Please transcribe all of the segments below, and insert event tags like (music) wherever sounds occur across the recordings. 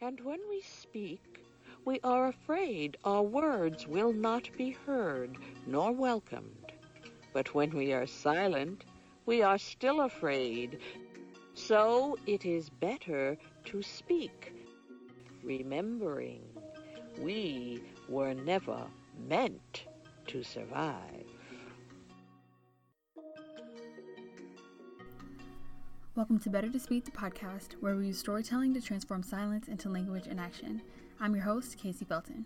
And when we speak, we are afraid our words will not be heard nor welcomed. But when we are silent, we are still afraid. So it is better to speak, remembering we were never meant to survive. Welcome to Better to Speak, the podcast, where we use storytelling to transform silence into language and action. I'm your host, Casey Belton.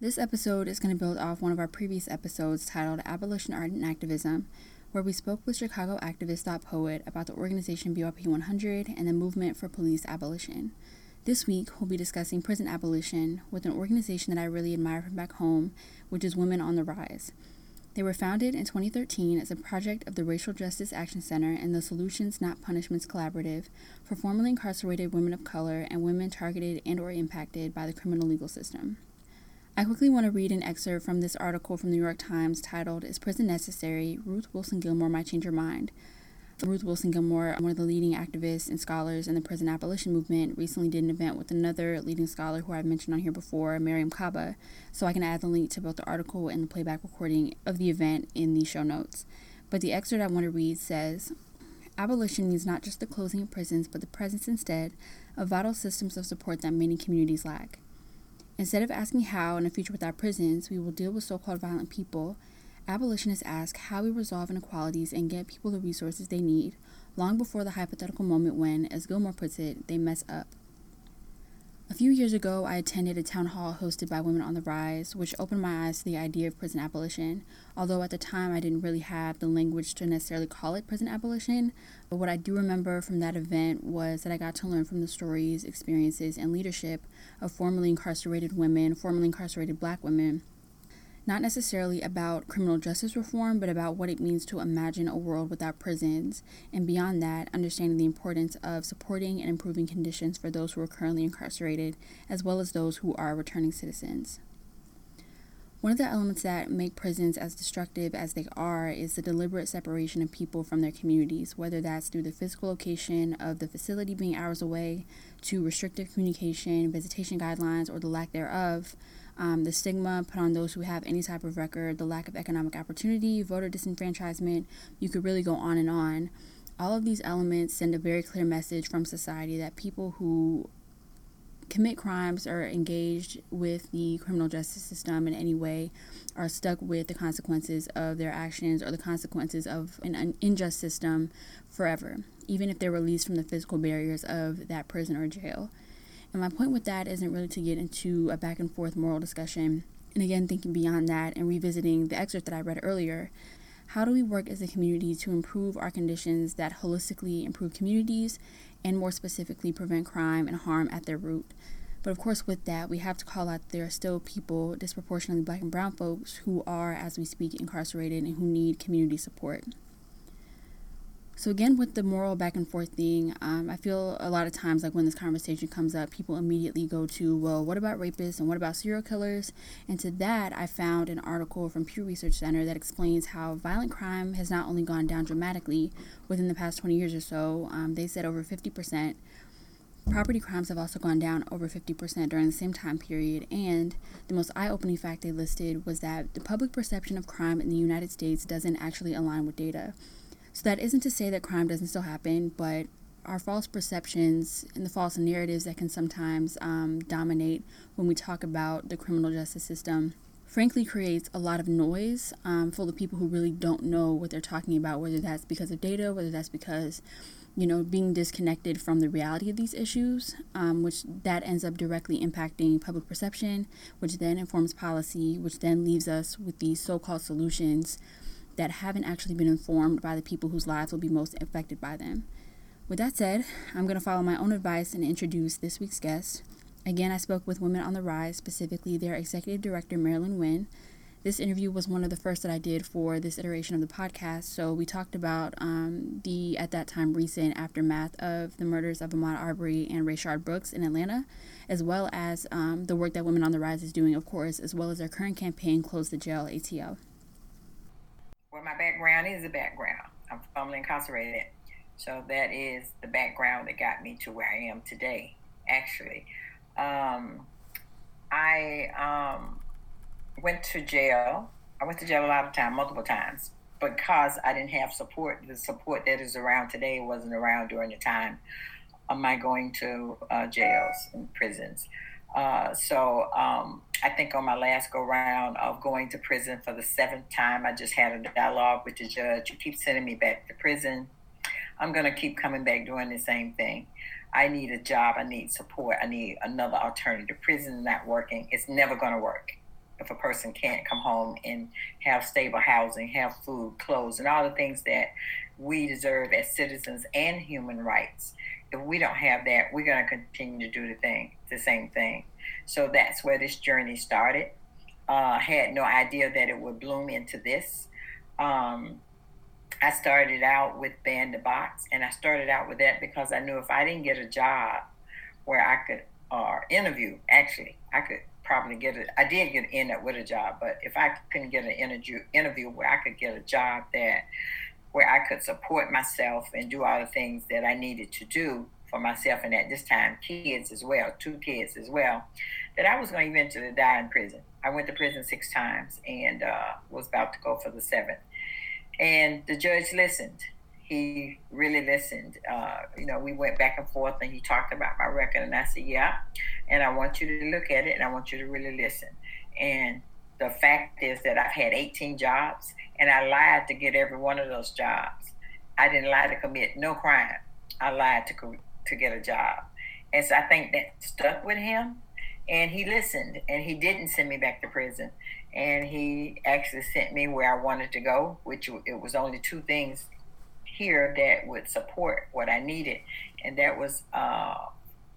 This episode is going to build off one of our previous episodes titled Abolition Art and Activism, where we spoke with Chicago activist Poet about the organization BYP 100 and the movement for police abolition. This week, we'll be discussing prison abolition with an organization that I really admire from back home, which is Women on the Rise. They were founded in 2013 as a project of the Racial Justice Action Center and the Solutions Not Punishments Collaborative for formerly incarcerated women of color and women targeted and or impacted by the criminal legal system. I quickly want to read an excerpt from this article from the New York Times titled Is Prison Necessary? Ruth Wilson Gilmore Might Change Your Mind Ruth Wilson Gilmore, one of the leading activists and scholars in the prison abolition movement, recently did an event with another leading scholar who I've mentioned on here before, Mariame Kaba. So I can add the link to both the article and the playback recording of the event in the show notes. But the excerpt I want to read says Abolition means not just the closing of prisons, but the presence instead of vital systems of support that many communities lack. Instead of asking how, in a future without prisons, we will deal with so called violent people, Abolitionists ask how we resolve inequalities and get people the resources they need, long before the hypothetical moment when, as Gilmore puts it, they mess up. A few years ago, I attended a town hall hosted by Women on the Rise, which opened my eyes to the idea of prison abolition, although at the time I didn't really have the language to necessarily call it prison abolition. But what I do remember from that event was that I got to learn from the stories, experiences, and leadership of formerly incarcerated women, formerly incarcerated black women, not necessarily about criminal justice reform, but about what it means to imagine a world without prisons, and beyond that, understanding the importance of supporting and improving conditions for those who are currently incarcerated, as well as those who are returning citizens. One of the elements that make prisons as destructive as they are is the deliberate separation of people from their communities, whether that's through the physical location of the facility being hours away, to restrictive communication, visitation guidelines, or the lack thereof, um, the stigma put on those who have any type of record, the lack of economic opportunity, voter disenfranchisement, you could really go on and on. All of these elements send a very clear message from society that people who commit crimes or engaged with the criminal justice system in any way are stuck with the consequences of their actions or the consequences of an unjust system forever, even if they're released from the physical barriers of that prison or jail. And my point with that isn't really to get into a back and forth moral discussion. And again, thinking beyond that and revisiting the excerpt that I read earlier, how do we work as a community to improve our conditions that holistically improve communities and more specifically prevent crime and harm at their root? But of course, with that, we have to call out there are still people, disproportionately black and brown folks, who are, as we speak, incarcerated and who need community support. So again, with the moral back and forth thing, um, I feel a lot of times like when this conversation comes up, people immediately go to, well, what about rapists and what about serial killers? And to that, I found an article from Pew Research Center that explains how violent crime has not only gone down dramatically within the past 20 years or so. Um, they said over 50%. Property crimes have also gone down over 50% during the same time period, and the most eye opening fact they listed was that the public perception of crime in the United States doesn't actually align with data. So that isn't to say that crime doesn't still happen, but our false perceptions and the false narratives that can sometimes um, dominate when we talk about the criminal justice system frankly creates a lot of noise um, for the people who really don't know what they're talking about, whether that's because of data, whether that's because you know being disconnected from the reality of these issues um, which that ends up directly impacting public perception which then informs policy which then leaves us with these so-called solutions that haven't actually been informed by the people whose lives will be most affected by them. With that said, I'm going to follow my own advice and introduce this week's guest. Again, I spoke with Women on the Rise, specifically their executive director, Marilynn Winn. This interview was one of the first that I did for this iteration of the podcast. So we talked about um, the, at that time, recent aftermath of the murders of Ahmaud Arbery and Rayshard Brooks in Atlanta, as well as um, the work that Women on the Rise is doing, of course, as well as their current campaign, Close the Jail ATL where my background is a background. I'm formerly incarcerated. So that is the background that got me to where I am today, actually. Um, I um, went to jail. I went to jail a lot of times, multiple times, because I didn't have support. The support that is around today wasn't around during the time of my going to uh, jails and prisons. Uh, so um, I think on my last go round of going to prison for the seventh time, I just had a dialogue with the judge. You keep sending me back to prison. I'm going to keep coming back doing the same thing. I need a job. I need support. I need another alternative. Prison is not working. It's never going to work if a person can't come home and have stable housing, have food, clothes, and all the things that we deserve as citizens and human rights if we don't have that, we're going to continue to do the thing, the same thing. So that's where this journey started. Uh, had no idea that it would bloom into this. Um, I started out with Ban the Box, and I started out with that because I knew if I didn't get a job where I could, uh, interview, actually, I could probably get it. I did get in with a job, but if I couldn't get an interview, interview where I could get a job that where I could support myself and do all the things that I needed to do for myself and at this time kids as well, two kids as well, that I was going to eventually die in prison. I went to prison six times and uh, was about to go for the seventh. And the judge listened. He really listened. Uh, you know, we went back and forth and he talked about my record. And I said, Yeah. And I want you to look at it and I want you to really listen. And the fact is that I've had 18 jobs and I lied to get every one of those jobs. I didn't lie to commit no crime. I lied to to get a job, and so I think that stuck with him. And he listened, and he didn't send me back to prison, and he actually sent me where I wanted to go, which it was only two things here that would support what I needed, and that was uh,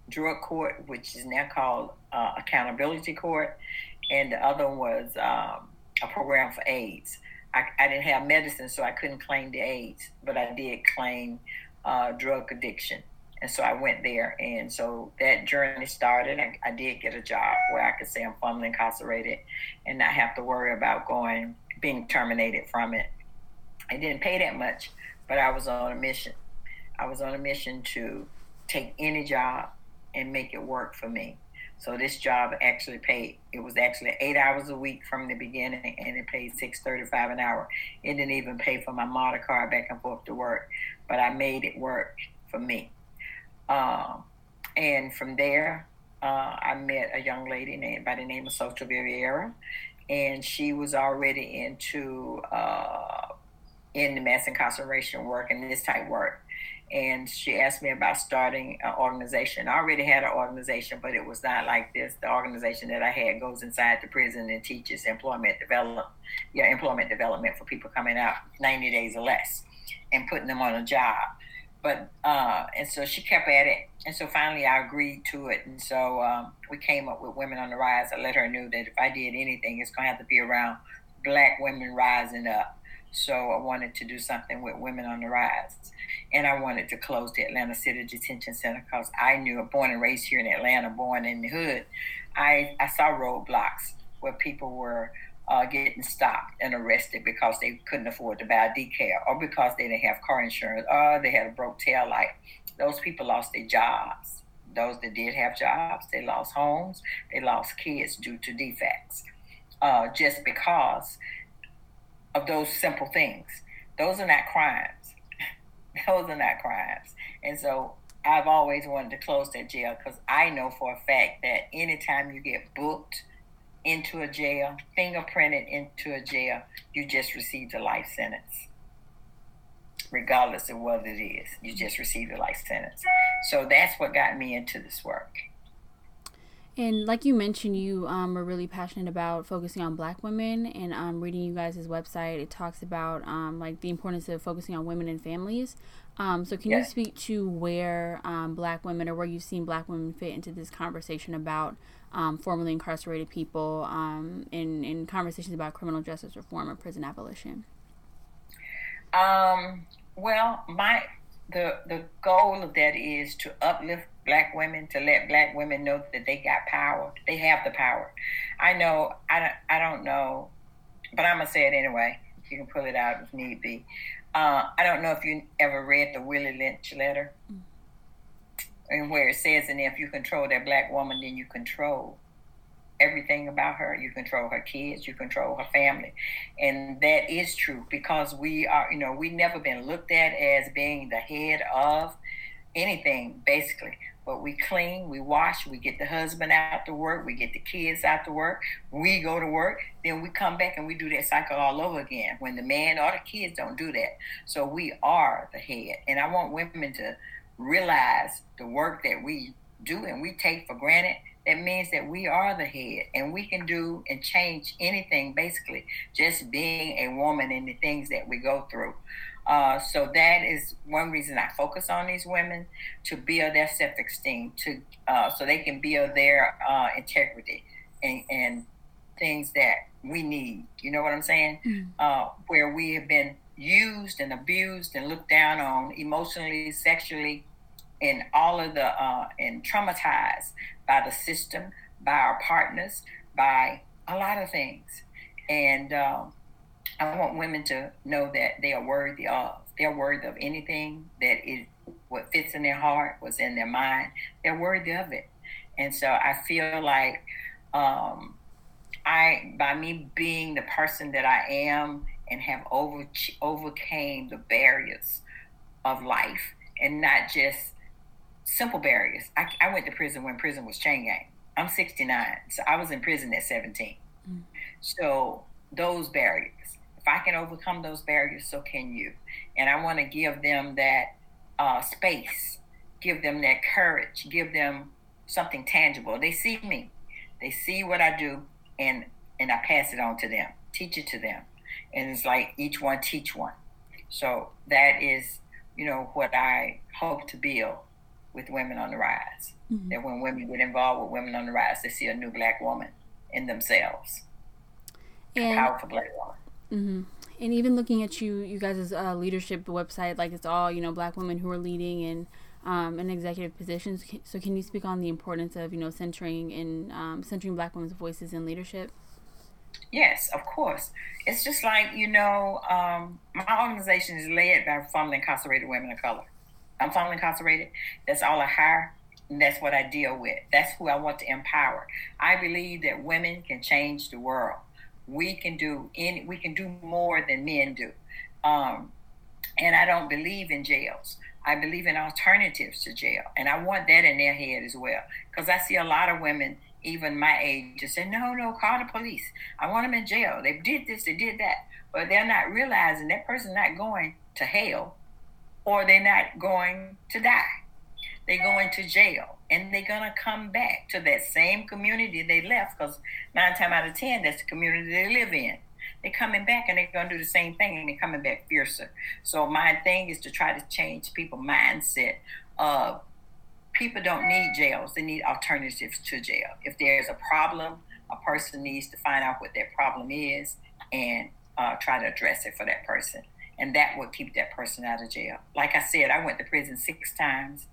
drug court, which is now called uh, accountability court, and the other one was um, a program for AIDS. I, I, didn't have medicine, so I couldn't claim the AIDS, but I did claim uh, drug addiction. And so I went there. And so that journey started. I, I did get a job where I could say I'm formerly incarcerated and not have to worry about going, being terminated from it. It didn't pay that much, but I was on a mission. I was on a mission to take any job and make it work for me. So this job actually paid. It was actually eight hours a week from the beginning, and it paid six thirty-five an hour. It didn't even pay for my motor car back and forth to work, but I made it work for me. Um, and from there, uh, I met a young lady named by the name of Xochitl Bervera, and she was already into uh, in the mass incarceration work and this type work and she asked me about starting an organization. I already had an organization, but it was not like this. The organization that I had goes inside the prison and teaches employment development, yeah, employment development for people coming out 90 days or less and putting them on a job. But uh, and so she kept at it, and so finally I agreed to it, and so um, we came up with Women on the Rise. I let her know that if I did anything, it's gonna have to be around Black women rising up. So I wanted to do something with Women on the Rise and I wanted to close the Atlanta City Detention Center because I knew, born and raised here in Atlanta, born in the hood, I, I saw roadblocks where people were uh, getting stopped and arrested because they couldn't afford to buy decal or because they didn't have car insurance or they had a broke tail light. Those people lost their jobs. Those that did have jobs, they lost homes, they lost kids due to defects, uh, just because of those simple things. Those are not crimes (laughs) those are not crimes. And so I've always wanted to close that jail because I know for a fact that anytime you get booked into a jail, fingerprinted into a jail, you just received a life sentence. Regardless of what it is, you just received a life sentence. So that's what got me into this work. And like you mentioned, you um, are really passionate about focusing on Black women. And um, reading you guys' website, it talks about um, like the importance of focusing on women and families. Um, so can you speak to where um, Black women or where you've seen Black women fit into this conversation about um, formerly incarcerated people in in conversations about criminal justice reform or prison abolition? Um, well, my the the goal of that is to uplift black women to let black women know that they got power. They have the power. I know. I don't. I don't know, but I'm gonna say it anyway. You can pull it out if need be. Uh, I don't know if you ever read the Willie Lynch letter, mm. And where it says, "And if you control that black woman, then you control everything about her. You control her kids, you control her family. And that is true because we are, you know, we never been looked at as being the head of anything, basically. But we clean, we wash, we get the husband out to work, we get the kids out to work, we go to work, then we come back and we do that cycle all over again when the man or the kids don't do that. So we are the head. And I want women to realize the work that we do and we take for granted that means that we are the head and we can do and change anything basically just being a woman and the things that we go through. Uh, so that is one reason I focus on these women to build their self-esteem, to uh, so they can build their uh, integrity and, and things that we need. You know what I'm saying? Mm. where we have been used and abused and looked down on emotionally, sexually, and all of the uh, and traumatized by the system, by our partners, by a lot of things. And um, I want women to know that they are worthy of. They're worthy of anything that is what fits in their heart, what's in their mind. They're worthy of it. And so I feel like um, I, by me being the person that I am and have over overcame the barriers of life, and not just simple barriers. I, I went to prison when prison was chain gang. I'm 69, so I was in prison at 17. Mm. So those barriers, if I can overcome those barriers, so can you. And I want to give them that uh, space, give them that courage, give them something tangible. They see me, they see what I do, and and I pass it on to them, teach it to them, and it's like each one teach one. So that is, you know, what I hope to build with Women on the Rise. Mm-hmm. That when women get involved with Women on the Rise, they see a new black woman in themselves. And, a powerful black woman. Mm-hmm. And even looking at you, you guys' uh, leadership website, like it's all you know, black women who are leading and um, in executive positions. So, can you speak on the importance of you know centering and um, centering Black women's voices in leadership? Yes, of course. It's just like you know, um, my organization is led by formerly incarcerated women of color. I'm formerly incarcerated. That's all I hire. And that's what I deal with. That's who I want to empower. I believe that women can change the world. We can do any. We can do more than men do. Um, and I don't believe in jails. I believe in alternatives to jail, and I want that in their head as well. Because I see a lot of women, even my age, just say, "No, no, call the police. I want them in jail. They did this, they did that," but they're not realizing that person's not going to hell or they're not going to die. They're going to jail and they're going to come back to that same community they left because nine times out of 10, that's the community they live in. They're coming back and they're going to do the same thing and they're coming back fiercer. So, my thing is to try to change people's mindset of people don't need jails, they need alternatives to jail. If there's a problem, a person needs to find out what that problem is and uh, try to address it for that person and that would keep that person out of jail. Like I said, I went to prison six times.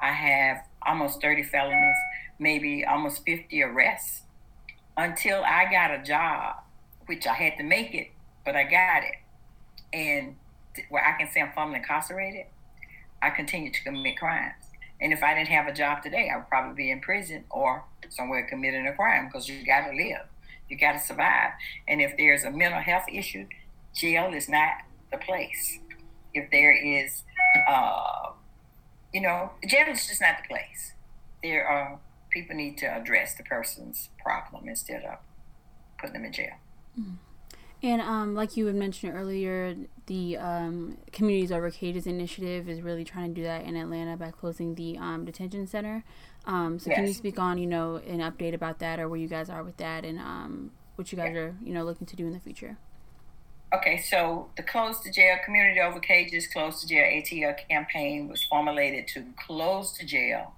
I have almost 30 felonies, maybe almost 50 arrests until I got a job, which I had to make it, but I got it. And where I can say I'm formerly incarcerated, I continue to commit crimes. And if I didn't have a job today, I would probably be in prison or somewhere committing a crime because you got to live, you got to survive. And if there's a mental health issue, jail is not the place. If there is, uh, you know, jail is just not the place. There are people need to address the person's problem instead of putting them in jail. Mm. And um, like you had mentioned earlier, the um, Communities Over Cages initiative is really trying to do that in Atlanta by closing the um, detention center. Um, so yes. can you speak on, you know, an update about that or where you guys are with that and um, what you guys yeah. are, you know, looking to do in the future? Okay, so the Close the Jail Community Over Cages Close the Jail ATL campaign was formulated to close the jail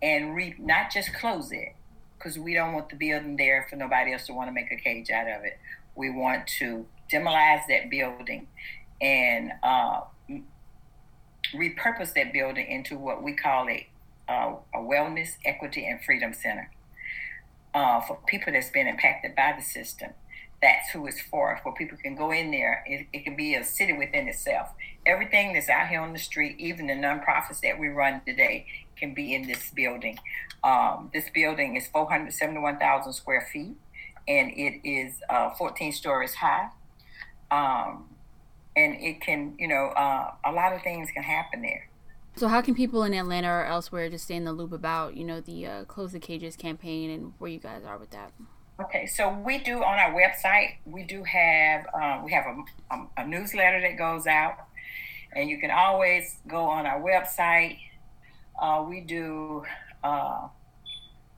and re- not just close it, because we don't want the building there for nobody else to want to make a cage out of it. We want to demolize that building and uh, repurpose that building into what we call a, uh, a wellness, equity, and freedom center uh, for people that's been impacted by the system that's who it's for. Where people can go in there, it, it can be a city within itself, everything that's out here on the street, even the nonprofits that we run today, can be in this building. Um, this building is 471,000 square feet, and it is uh, 14 stories high. Um, and it can, you know, uh, a lot of things can happen there. So, how can people in Atlanta or elsewhere just stay in the loop about, you know, the uh, Close the Cages campaign and where you guys are with that? Okay, so we do on our website. We do have um, we have a, a, a, newsletter that goes out, and you can always go on our website. Uh, we do uh,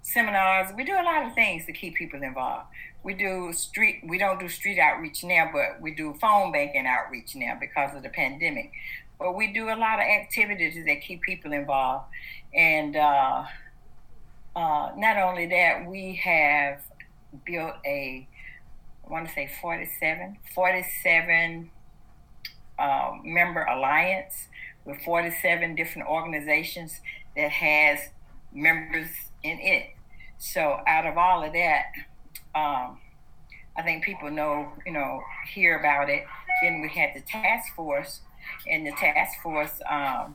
seminars. We do a lot of things to keep people involved. We do street. We don't do street outreach now, but we do phone banking outreach now because of the pandemic. But we do a lot of activities that keep people involved, and uh, uh not only that, we have built a, I want to say 47, 47 uh, member alliance with 47 different organizations that has members in it. So out of all of that, um, I think people know, you know, hear about it. Then we had the task force, and the task force, um,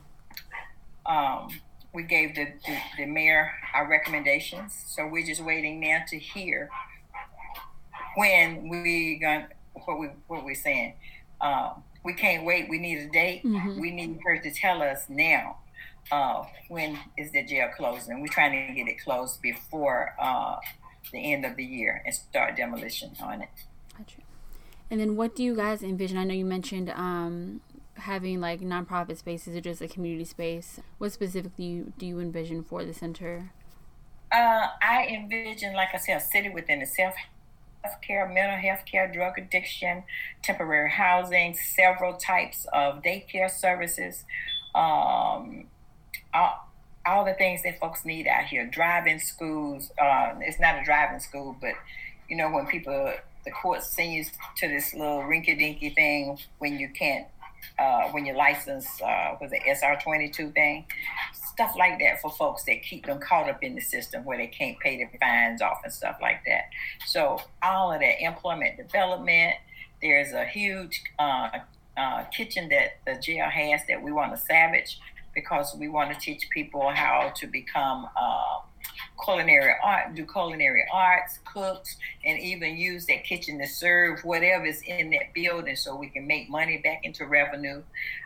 um, we gave the, the, the mayor our recommendations. So we're just waiting now to hear when we going what we what we're saying. Um, we can't wait. We need a date. Mm-hmm. We need her to tell us now uh, when is the jail closing. We're trying to get it closed before uh, the end of the year and start demolition on it. Gotcha. And then, what do you guys envision? I know you mentioned um, having like nonprofit spaces or just a community space. What specifically do you envision for the center? Uh, I envision, like I said, a city within itself health care, mental health care, drug addiction, temporary housing, several types of daycare services, um, all, all the things that folks need out here. Driving schools. Uh, it's not a driving school, but you know when people the court send you to this little rinky dinky thing when you can't uh, when your license uh, was the SR twenty two thing stuff like that for folks that keep them caught up in the system where they can't pay their fines off and stuff like that. So all of that employment development. There's a huge uh, uh, kitchen that the jail has that we want to savage because we want to teach people how to become uh, culinary art, do culinary arts, cooks, and even use that kitchen to serve whatever's in that building so we can make money back into revenue.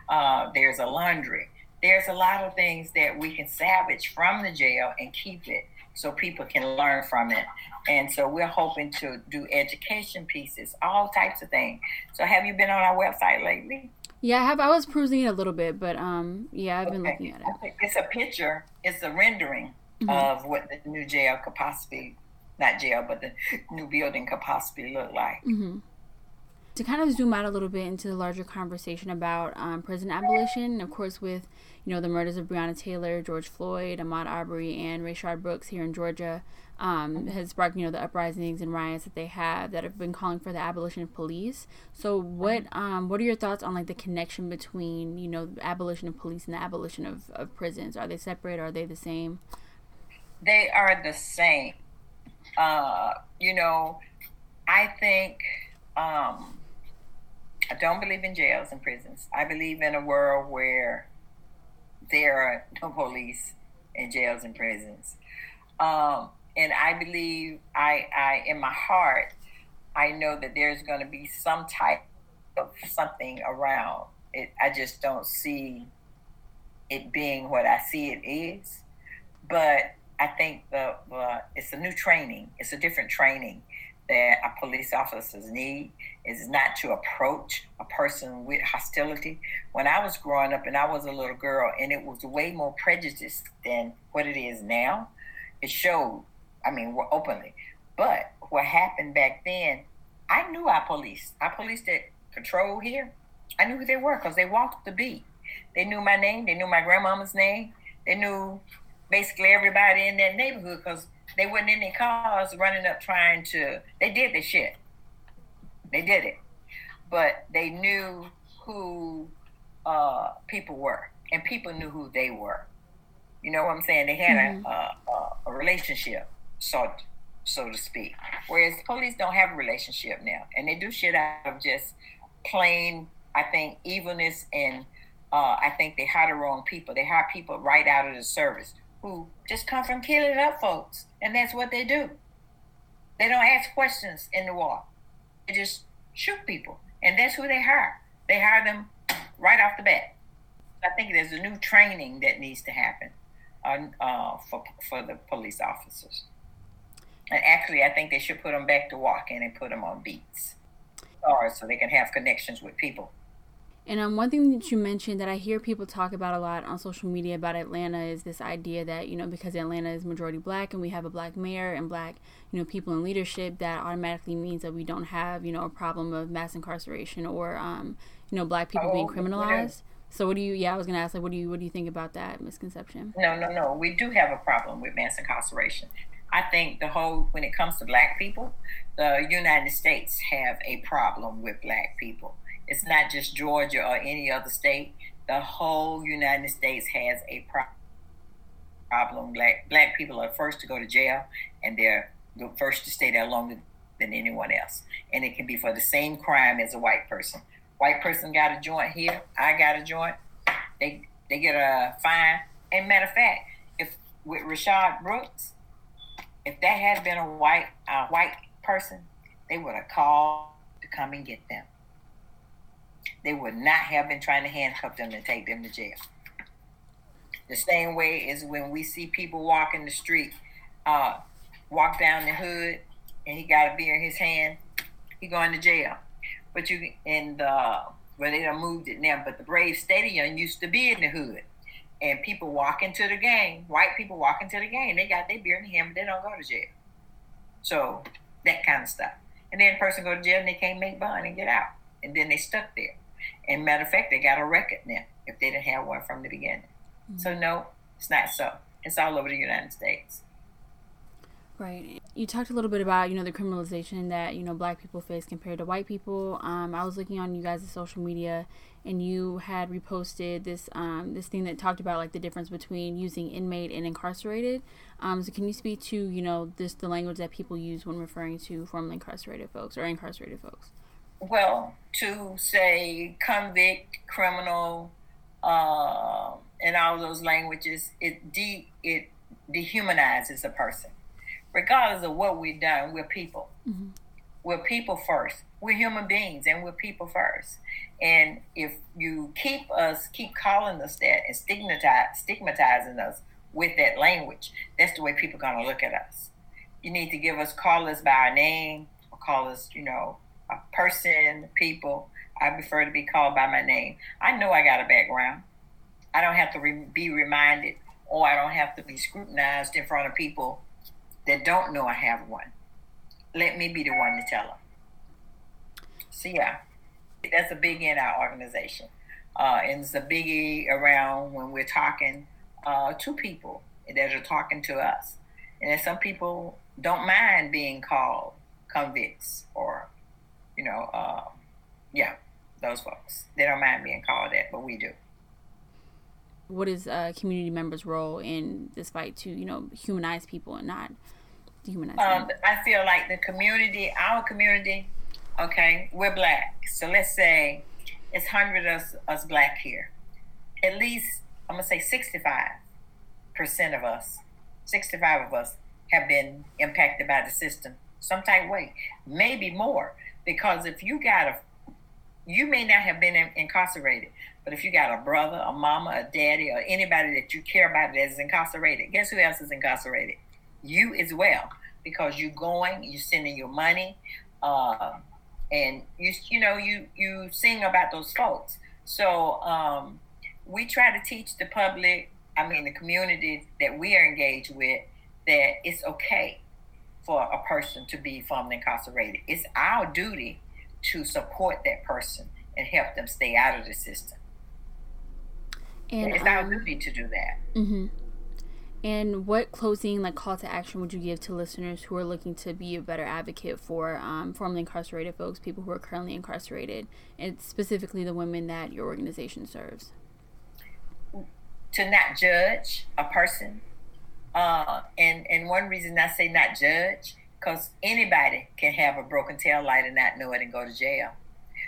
Uh, there's a laundry there's a lot of things that we can salvage from the jail and keep it so people can learn from it. And so we're hoping to do education pieces, all types of things. So have you been on our website lately? Yeah, I have. I was perusing it a little bit, but um, yeah, I've been okay. looking at it. It's a picture. It's a rendering mm-hmm. of what the new jail could possibly, not jail, but the new building could possibly look like. Mm-hmm to kind of zoom out a little bit into the larger conversation about um, prison abolition, of course, with you know the murders of Breonna Taylor, George Floyd, Ahmaud Arbery, and Rayshard Brooks here in Georgia, um, has sparked you know the uprisings and riots that they have that have been calling for the abolition of police. So, what um, what are your thoughts on like the connection between you know the abolition of police and the abolition of, of prisons? Are they separate? Are they the same? They are the same. Uh, you know, I think. Um, I don't believe in jails and prisons. I believe in a world where there are no police in jails and prisons. Um, and I believe I, I, in my heart, I know that there's going to be some type of something around it. I just don't see it being what I see it is. But I think the, the it's a new training. It's a different training that our police officers need is not to approach a person with hostility. When I was growing up and I was a little girl, and it was way more prejudiced than what it is now, it showed, I mean, we're openly. But what happened back then, I knew our police. Our police that patrol here, I knew who they were because they walked the beat. They knew my name, they knew my grandmama's name, they knew basically everybody in that neighborhood because they weren't in their cars running up trying to. They did the shit. They did it, but they knew who uh, people were, and people knew who they were. You know what I'm saying? They had mm-hmm. a, a, a relationship, so so to speak. Whereas police don't have a relationship now, and they do shit out of just plain, I think, evilness and uh, I think they hire the wrong people. They hire people right out of the service who just come from killing up folks, and that's what they do. They don't ask questions in the war. They just shoot people, and that's who they hire. They hire them right off the bat. I think there's a new training that needs to happen uh, uh, for for the police officers. And actually, I think they should put them back to walking and put them on beats, or so they can have connections with people. And um, one thing that you mentioned that I hear people talk about a lot on social media about Atlanta is this idea that, you know, because Atlanta is majority black and we have a black mayor and black, you know, people in leadership, that automatically means that we don't have, you know, a problem of mass incarceration or, um, you know, black people oh, being criminalized. So what do you? Yeah, I was gonna ask like, what do you what do you think about that misconception? No, no, no. We do have a problem with mass incarceration. I think the whole when it comes to black people, the United States have a problem with black people. It's not just Georgia or any other state. The whole United States has a pro- problem. Black black people are first to go to jail, and they're the first to stay there longer than anyone else. And it can be for the same crime as a white person. White person got a joint here. I got a joint. They they get a fine. And matter of fact, if with Rayshard Brooks, if that had been a white uh, white person, they would have called to come and get them. They would not have been trying to handcuff them and take them to jail. The same way is when we see people walking the street, uh, walk down the hood, and he got a beer in his hand, he going to jail. But you and uh, well, they done moved it now. But the Brave Stadium used to be in the hood, and people walk into the game. White people walk into the game. They got their beer in hand, but they don't go to jail. So that kind of stuff. And then a person go to jail and they can't make bond and get out, and then they stuck there. And matter of fact, they got a record now if they didn't have one from the beginning. Mm-hmm. So no, it's not so. It's all over the United States. Right. You talked a little bit about, you know, the criminalization that, you know, black people face compared to white people. Um, I was looking on you guys' social media and you had reposted this um, this thing that talked about like the difference between using inmate and incarcerated. Um, so can you speak to, you know, this the language that people use when referring to formerly incarcerated folks or incarcerated folks? Well, to say convict, criminal, uh, and all those languages, it de it dehumanizes a person regardless of what we've done, we're people. Mm-hmm. We're people first. We're human beings and we're people first. And if you keep us, keep calling us that and stigmatize, stigmatizing us with that language, that's the way people are going to look at us. You need to give us, call us by our name, or call us, you know, a person, people. I prefer to be called by my name. I know I got a background. I don't have to re- be reminded, or I don't have to be scrutinized in front of people that don't know I have one. Let me be the one to tell them. So yeah, that's a big in our organization. Uh, and it's a biggie around when we're talking uh, to people that are talking to us. And some people don't mind being called convicts or, you know, uh, yeah, those folks. They don't mind being called that, but we do. What is a community members' role in this fight to, you know, humanize people and not um, I feel like the community, our community, okay, we're black. So let's say it's 100 of us, us black here. At least, I'm to say 65% of us, 65 of us have been impacted by the system some type way, maybe more. Because if you got a, you may not have been in, incarcerated, but if you got a brother, a mama, a daddy, or anybody that you care about that is incarcerated, guess who else is incarcerated? you as well because you're going, you're sending your money, uh, and you you know you you sing about those folks. So um, we try to teach the public, I mean the community that we are engaged with, that it's okay for a person to be formerly incarcerated. It's our duty to support that person and help them stay out of the system. And it's um, our duty to do that. Mm-hmm. And what closing like call to action would you give to listeners who are looking to be a better advocate for um, formerly incarcerated folks, people who are currently incarcerated, and specifically the women that your organization serves? To not judge a person, uh, and and one reason I say not judge because anybody can have a broken tail light and not know it and go to jail.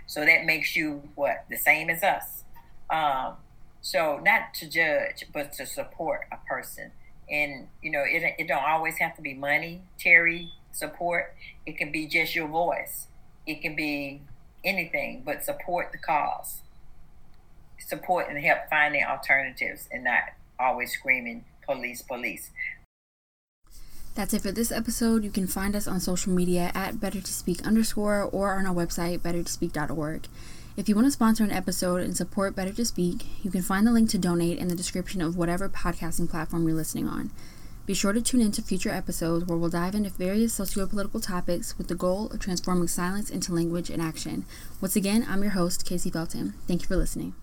So that makes you what the same as us. Um, So not to judge, but to support a person. And you know, it it don't always have to be money, Terry support. It can be just your voice. It can be anything, but support the cause. Support and help finding alternatives and not always screaming police, police. That's it for this episode. You can find us on social media at better to speak underscore or on our website bettertospeak.org. If you want to sponsor an episode and support Better to Speak, you can find the link to donate in the description of whatever podcasting platform you're listening on. Be sure to tune in to future episodes where we'll dive into various socio-political topics with the goal of transforming silence into language and action. Once again, I'm your host, Casey Felton. Thank you for listening.